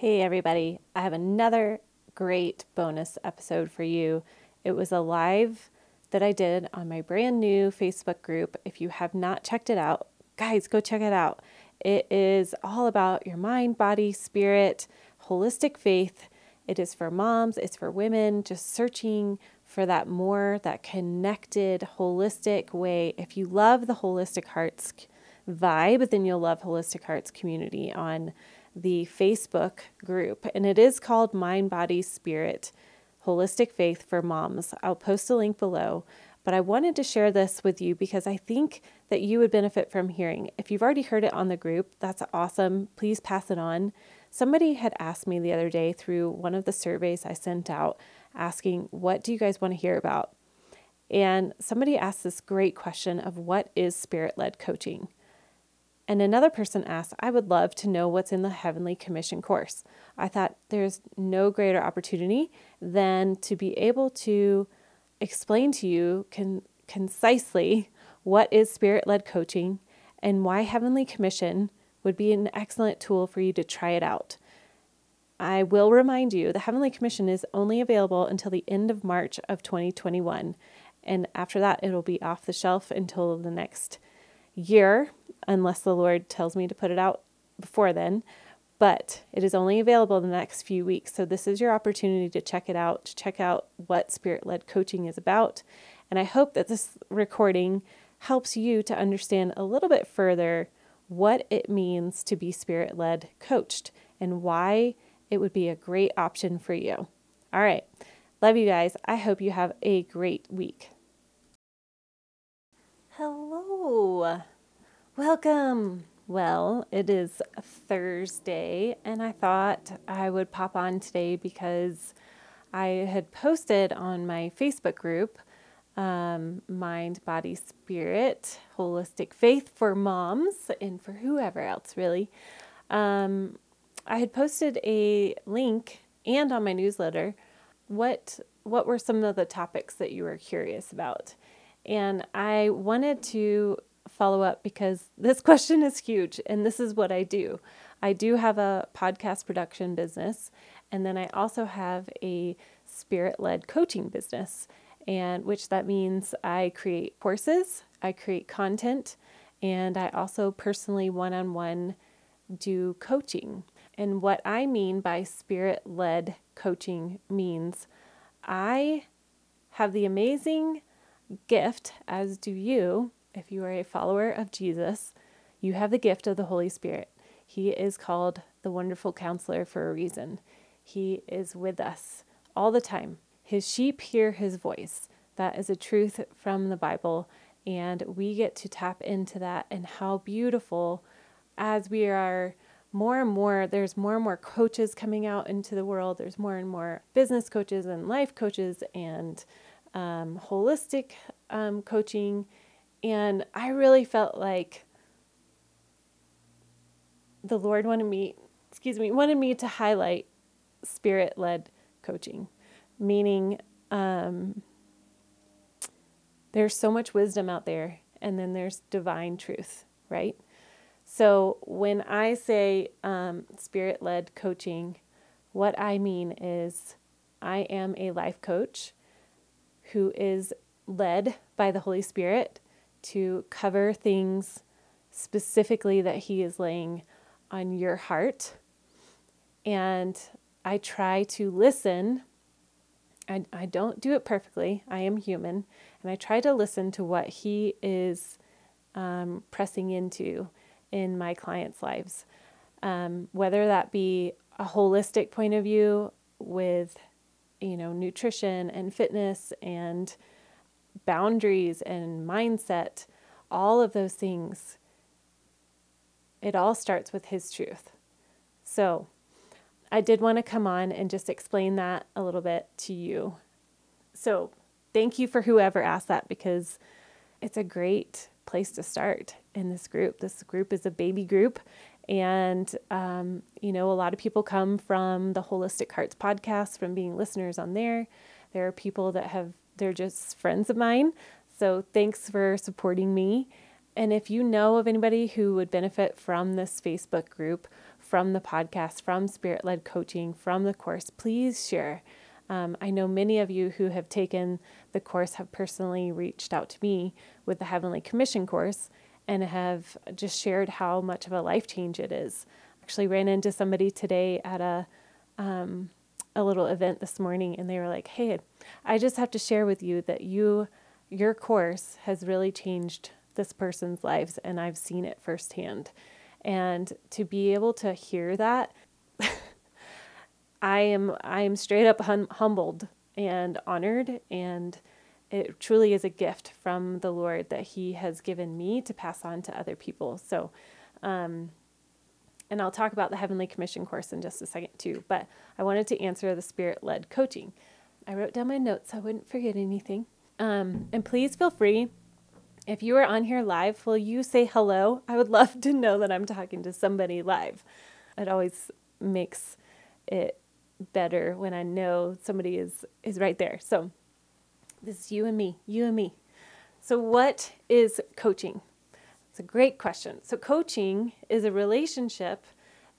Hey, everybody. I have another great bonus episode for you. It was a live that I did on my brand new Facebook group. If you have not checked it out, guys, go check it out. It is all about your mind, body, spirit, holistic faith. It is for moms, it's for women, just searching for that more, that connected, holistic way. If you love the Holistic Hearts vibe, then you'll love Holistic Hearts community on the Facebook group, and it is called Mind, Body, Spirit Holistic Faith for Moms. I'll post a link below, but I wanted to share this with you because I think that you would benefit from hearing. If you've already heard it on the group, that's awesome. Please pass it on. Somebody had asked me the other day through one of the surveys I sent out asking, What do you guys want to hear about? And somebody asked this great question of what is spirit led coaching? And another person asked, I would love to know what's in the Heavenly Commission course. I thought there's no greater opportunity than to be able to explain to you con- concisely what is spirit led coaching and why Heavenly Commission would be an excellent tool for you to try it out. I will remind you the Heavenly Commission is only available until the end of March of 2021. And after that, it'll be off the shelf until the next year unless the Lord tells me to put it out before then. But it is only available the next few weeks. So this is your opportunity to check it out, to check out what spirit led coaching is about. And I hope that this recording helps you to understand a little bit further what it means to be spirit led coached and why it would be a great option for you. All right. Love you guys. I hope you have a great week. Welcome. Well, it is Thursday, and I thought I would pop on today because I had posted on my Facebook group, um, Mind, Body, Spirit, Holistic Faith for Moms, and for whoever else really. Um, I had posted a link and on my newsletter what what were some of the topics that you were curious about. And I wanted to follow up because this question is huge and this is what I do. I do have a podcast production business and then I also have a spirit led coaching business and which that means I create courses, I create content, and I also personally one on one do coaching. And what I mean by spirit led coaching means I have the amazing gift, as do you, if you are a follower of Jesus, you have the gift of the Holy Spirit. He is called the wonderful counselor for a reason. He is with us all the time. His sheep hear his voice. That is a truth from the Bible. And we get to tap into that and how beautiful as we are more and more, there's more and more coaches coming out into the world. There's more and more business coaches and life coaches and um, holistic um, coaching and I really felt like the Lord wanted me, excuse me, wanted me to highlight spirit led coaching, meaning um, there's so much wisdom out there, and then there's divine truth, right? So when I say um, spirit led coaching, what I mean is I am a life coach who is led by the Holy Spirit to cover things specifically that He is laying on your heart. And I try to listen. I, I don't do it perfectly, I am human. And I try to listen to what He is um, pressing into in my clients' lives. Um, whether that be a holistic point of view with, you know, nutrition and fitness and boundaries and mindset, all of those things, it all starts with His truth. So, I did want to come on and just explain that a little bit to you. So, thank you for whoever asked that because it's a great place to start in this group. This group is a baby group. And, um, you know, a lot of people come from the Holistic Hearts podcast, from being listeners on there. There are people that have they're just friends of mine. So thanks for supporting me. And if you know of anybody who would benefit from this Facebook group, from the podcast, from Spirit led coaching, from the course, please share. Um, I know many of you who have taken the course have personally reached out to me with the Heavenly Commission course and have just shared how much of a life change it is. Actually, ran into somebody today at a um, a little event this morning, and they were like, "Hey, I just have to share with you that you your course has really changed this person's lives, and I've seen it firsthand." And to be able to hear that, I am I am straight up hum- humbled and honored and it truly is a gift from the Lord that He has given me to pass on to other people. So, um, and I'll talk about the Heavenly Commission course in just a second too, but I wanted to answer the Spirit led coaching. I wrote down my notes so I wouldn't forget anything. Um, and please feel free if you are on here live, will you say hello? I would love to know that I'm talking to somebody live. It always makes it better when I know somebody is is right there. So this is you and me, you and me. So what is coaching? It's a great question. So coaching is a relationship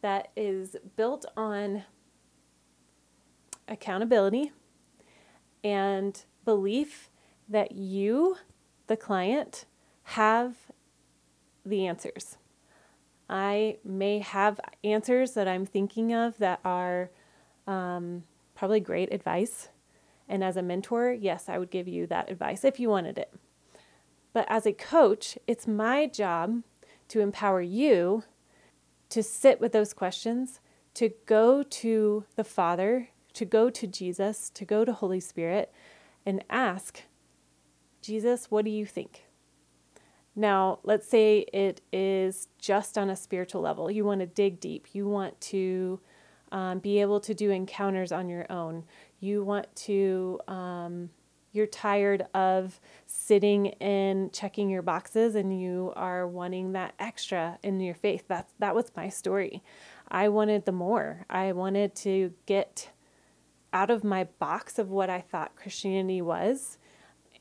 that is built on accountability and belief that you the client have the answers. I may have answers that I'm thinking of that are um, probably great advice. And as a mentor, yes, I would give you that advice if you wanted it. But as a coach, it's my job to empower you to sit with those questions, to go to the Father, to go to Jesus, to go to Holy Spirit, and ask Jesus, what do you think? Now, let's say it is just on a spiritual level. You want to dig deep. You want to um, be able to do encounters on your own. You want to, um, you're tired of sitting and checking your boxes and you are wanting that extra in your faith. That's, that was my story. I wanted the more. I wanted to get out of my box of what I thought Christianity was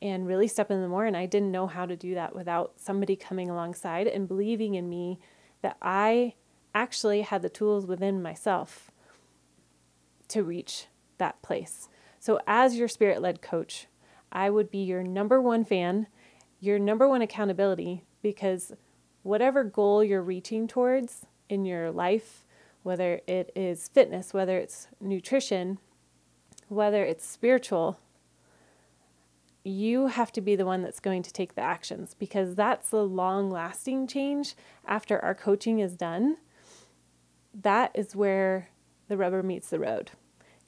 and really step in the more. And I didn't know how to do that without somebody coming alongside and believing in me that I actually had the tools within myself to reach that place. So, as your spirit led coach, I would be your number one fan, your number one accountability, because whatever goal you're reaching towards in your life, whether it is fitness, whether it's nutrition, whether it's spiritual, you have to be the one that's going to take the actions because that's the long lasting change after our coaching is done. That is where the rubber meets the road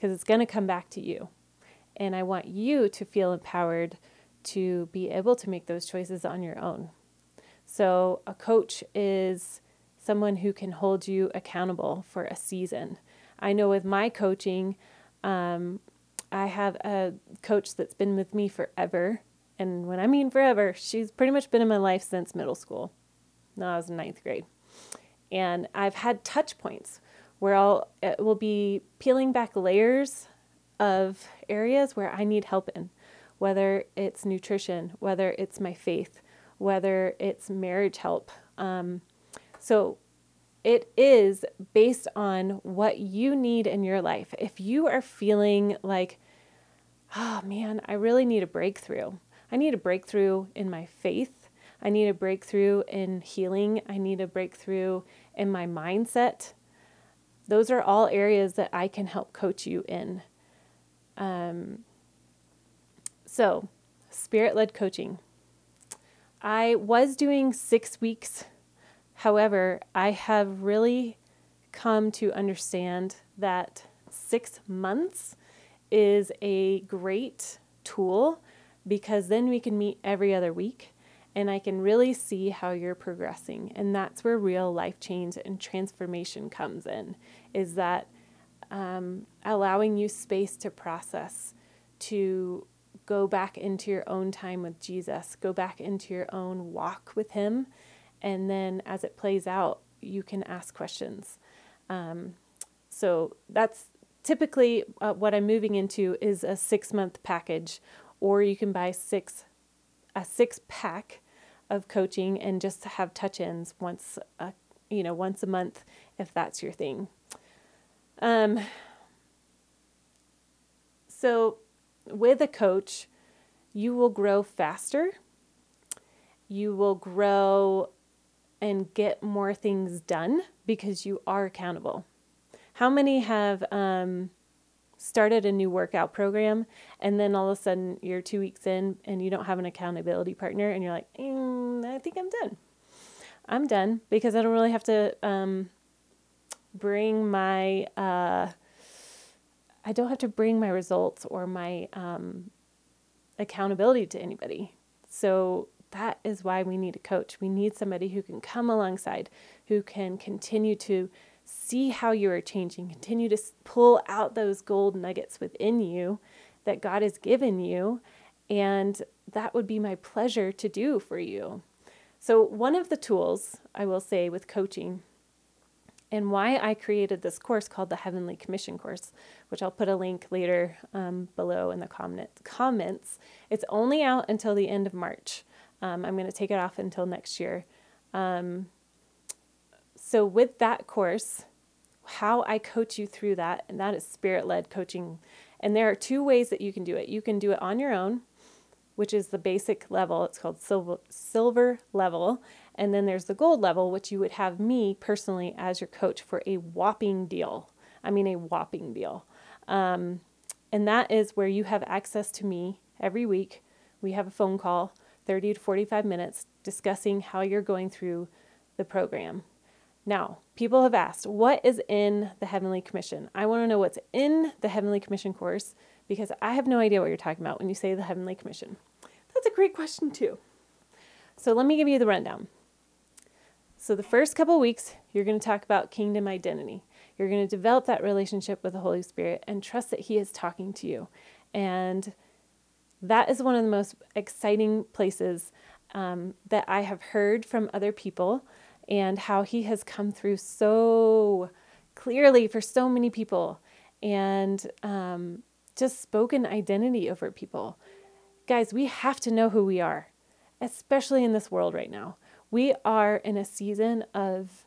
because it's going to come back to you. And I want you to feel empowered to be able to make those choices on your own. So, a coach is someone who can hold you accountable for a season. I know with my coaching, um, I have a coach that's been with me forever. And when I mean forever, she's pretty much been in my life since middle school. No, I was in ninth grade. And I've had touch points where I'll it will be peeling back layers of areas where I need help in, whether it's nutrition, whether it's my faith, whether it's marriage help. Um, so it is based on what you need in your life. If you are feeling like, oh man, I really need a breakthrough, I need a breakthrough in my faith, I need a breakthrough in healing, I need a breakthrough in my mindset. Those are all areas that I can help coach you in. Um, so, spirit led coaching. I was doing six weeks However, I have really come to understand that six months is a great tool because then we can meet every other week and I can really see how you're progressing. And that's where real life change and transformation comes in, is that um, allowing you space to process, to go back into your own time with Jesus, go back into your own walk with Him and then as it plays out, you can ask questions. Um, so that's typically uh, what I'm moving into is a six month package, or you can buy six a six pack of coaching and just have touch ins once a, you know, once a month if that's your thing. Um, so, with a coach, you will grow faster. You will grow and get more things done because you are accountable. How many have um, started a new workout program and then all of a sudden you're two weeks in and you don't have an accountability partner and you're like, mm, I think I'm done. I'm done because I don't really have to um, bring my, uh, I don't have to bring my results or my um, accountability to anybody. So that is why we need a coach. We need somebody who can come alongside, who can continue to see how you are changing, continue to pull out those gold nuggets within you that God has given you. And that would be my pleasure to do for you. So, one of the tools I will say with coaching and why I created this course called the Heavenly Commission course, which I'll put a link later um, below in the comment, comments. It's only out until the end of March. Um, I'm going to take it off until next year. Um, so, with that course, how I coach you through that, and that is spirit led coaching. And there are two ways that you can do it. You can do it on your own, which is the basic level. It's called silver, silver level. And then there's the gold level, which you would have me personally as your coach for a whopping deal. I mean, a whopping deal. Um, and that is where you have access to me every week. We have a phone call, 30 to 45 minutes, discussing how you're going through the program. Now, people have asked, what is in the Heavenly Commission? I want to know what's in the Heavenly Commission course because I have no idea what you're talking about when you say the Heavenly Commission. That's a great question, too. So, let me give you the rundown. So, the first couple weeks, you're going to talk about kingdom identity. You're going to develop that relationship with the Holy Spirit and trust that He is talking to you. And that is one of the most exciting places um, that I have heard from other people and how he has come through so clearly for so many people and um, just spoken identity over people. Guys, we have to know who we are, especially in this world right now. We are in a season of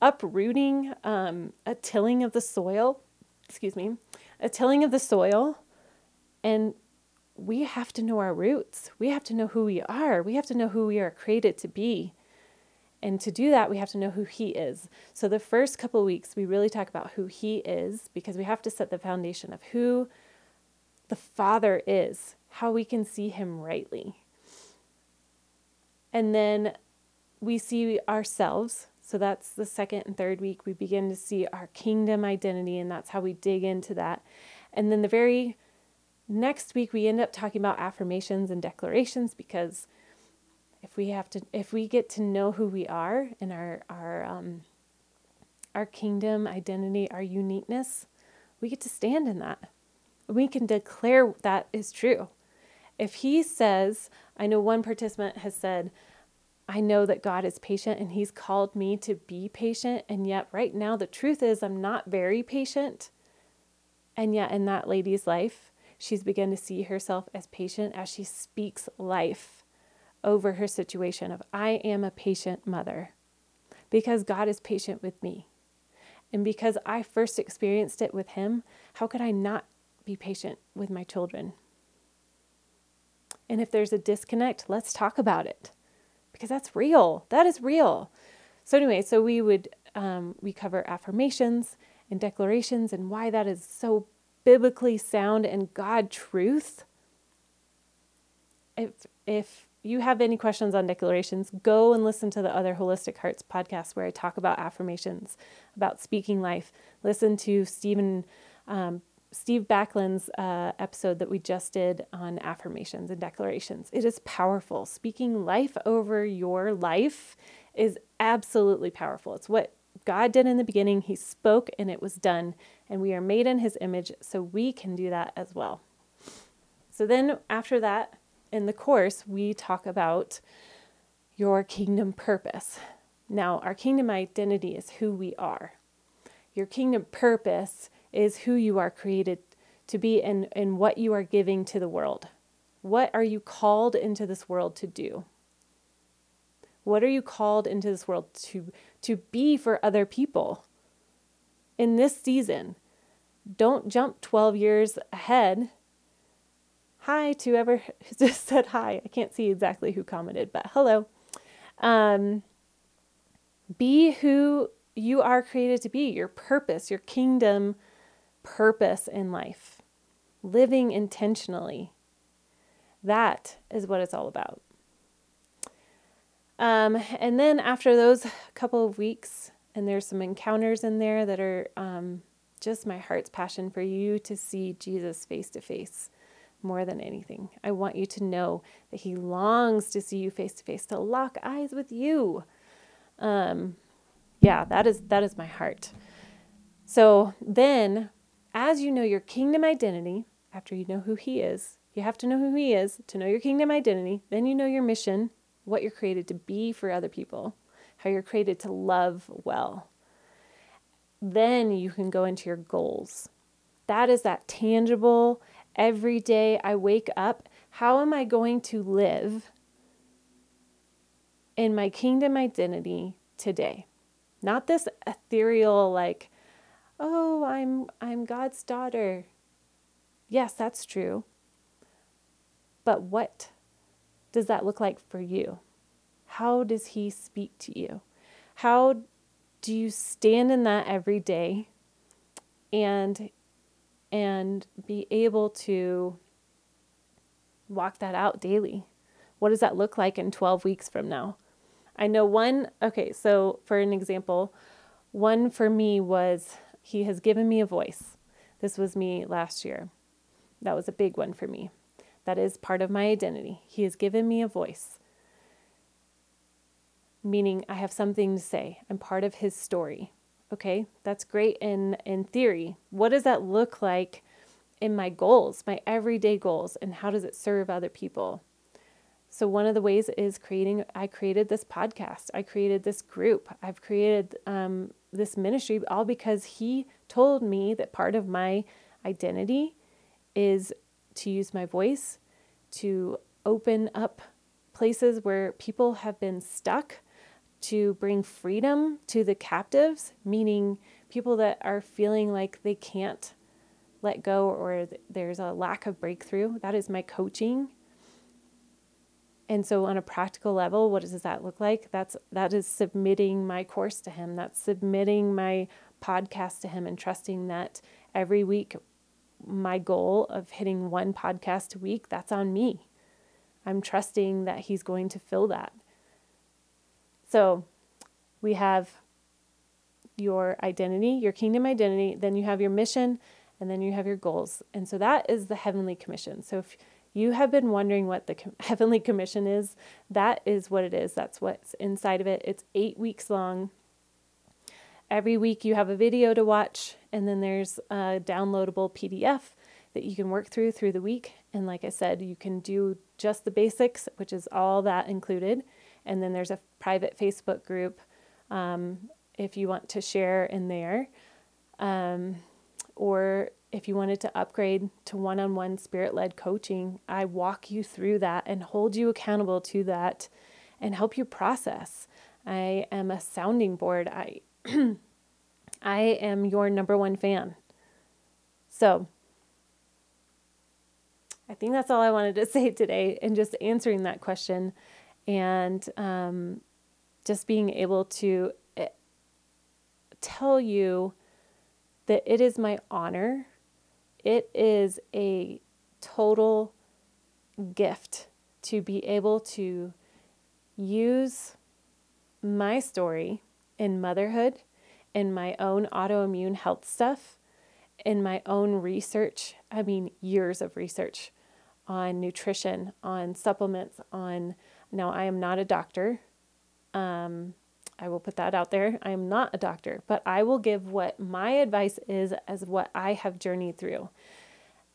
uprooting, um, a tilling of the soil, excuse me, a tilling of the soil. And we have to know our roots. We have to know who we are. We have to know who we are created to be. And to do that, we have to know who He is. So, the first couple weeks, we really talk about who He is because we have to set the foundation of who the Father is, how we can see Him rightly. And then we see ourselves. So, that's the second and third week. We begin to see our kingdom identity, and that's how we dig into that. And then the very next week, we end up talking about affirmations and declarations because if we have to if we get to know who we are and our our um, our kingdom identity our uniqueness we get to stand in that. We can declare that is true. If he says i know one participant has said i know that god is patient and he's called me to be patient and yet right now the truth is i'm not very patient and yet in that lady's life she's begun to see herself as patient as she speaks life over her situation of I am a patient mother because God is patient with me. And because I first experienced it with him, how could I not be patient with my children? And if there's a disconnect, let's talk about it because that's real. That is real. So anyway, so we would um, we cover affirmations and declarations and why that is so biblically sound and God truth. If if you have any questions on declarations, go and listen to the other Holistic Hearts podcast where I talk about affirmations, about speaking life. Listen to Stephen, um, Steve Backlund's uh, episode that we just did on affirmations and declarations. It is powerful. Speaking life over your life is absolutely powerful. It's what God did in the beginning. He spoke and it was done. And we are made in His image, so we can do that as well. So then after that, in the course, we talk about your kingdom purpose. Now, our kingdom identity is who we are. Your kingdom purpose is who you are created to be and, and what you are giving to the world. What are you called into this world to do? What are you called into this world to, to be for other people in this season. Don't jump 12 years ahead. Hi to whoever just said hi. I can't see exactly who commented, but hello. Um, be who you are created to be, your purpose, your kingdom purpose in life, living intentionally. That is what it's all about. Um, and then after those couple of weeks, and there's some encounters in there that are um, just my heart's passion for you to see Jesus face to face more than anything. I want you to know that He longs to see you face to face, to lock eyes with you. Um, yeah, that is that is my heart. So then, as you know your kingdom identity, after you know who He is, you have to know who He is to know your kingdom identity. Then you know your mission, what you're created to be for other people, how you're created to love well. Then you can go into your goals. That is that tangible, every day I wake up. How am I going to live in my kingdom identity today? Not this ethereal, like, oh, I'm, I'm God's daughter. Yes, that's true. But what does that look like for you? How does He speak to you? How do you stand in that every day and and be able to walk that out daily? What does that look like in 12 weeks from now? I know one, okay, so for an example, one for me was He has given me a voice. This was me last year. That was a big one for me. That is part of my identity. He has given me a voice, meaning I have something to say. I'm part of His story. Okay, that's great in, in theory. What does that look like in my goals, my everyday goals, and how does it serve other people? So, one of the ways is creating, I created this podcast, I created this group, I've created um, this ministry, all because he told me that part of my identity is to use my voice to open up places where people have been stuck to bring freedom to the captives, meaning people that are feeling like they can't let go or there's a lack of breakthrough. That is my coaching. And so on a practical level, what does that look like? That's that is submitting my course to him. That's submitting my podcast to him and trusting that every week my goal of hitting one podcast a week, that's on me. I'm trusting that he's going to fill that. So we have your identity, your kingdom identity, then you have your mission, and then you have your goals. And so that is the heavenly commission. So if you have been wondering what the heavenly commission is, that is what it is. That's what's inside of it. It's eight weeks long. Every week you have a video to watch, and then there's a downloadable PDF that you can work through through the week. And like I said, you can do just the basics, which is all that included. And then there's a private Facebook group um, if you want to share in there. Um, or if you wanted to upgrade to one on one spirit led coaching, I walk you through that and hold you accountable to that and help you process. I am a sounding board. I I am your number one fan. So, I think that's all I wanted to say today, and just answering that question and um, just being able to eh, tell you that it is my honor, it is a total gift to be able to use my story in motherhood, in my own autoimmune health stuff, in my own research. I mean, years of research on nutrition, on supplements, on now, I am not a doctor. Um, I will put that out there. I am not a doctor, but I will give what my advice is as what I have journeyed through.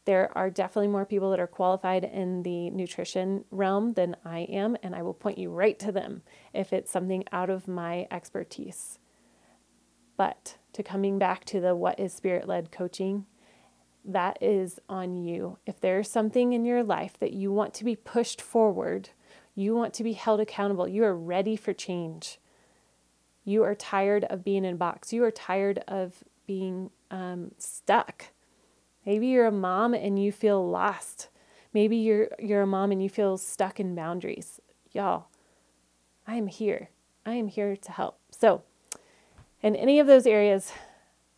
There are definitely more people that are qualified in the nutrition realm than I am, and I will point you right to them if it's something out of my expertise. But to coming back to the what is spirit led coaching, that is on you. If there's something in your life that you want to be pushed forward, you want to be held accountable. You are ready for change. You are tired of being in a box. You are tired of being um, stuck. Maybe you're a mom and you feel lost. Maybe you're you're a mom and you feel stuck in boundaries. Y'all, I am here. I am here to help. So, in any of those areas,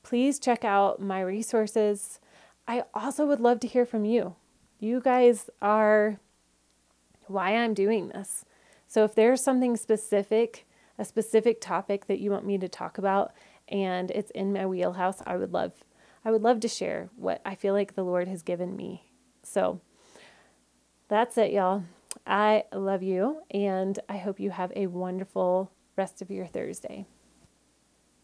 please check out my resources. I also would love to hear from you. You guys are why I'm doing this. So if there's something specific, a specific topic that you want me to talk about and it's in my wheelhouse, I would love I would love to share what I feel like the Lord has given me. So that's it, y'all. I love you and I hope you have a wonderful rest of your Thursday.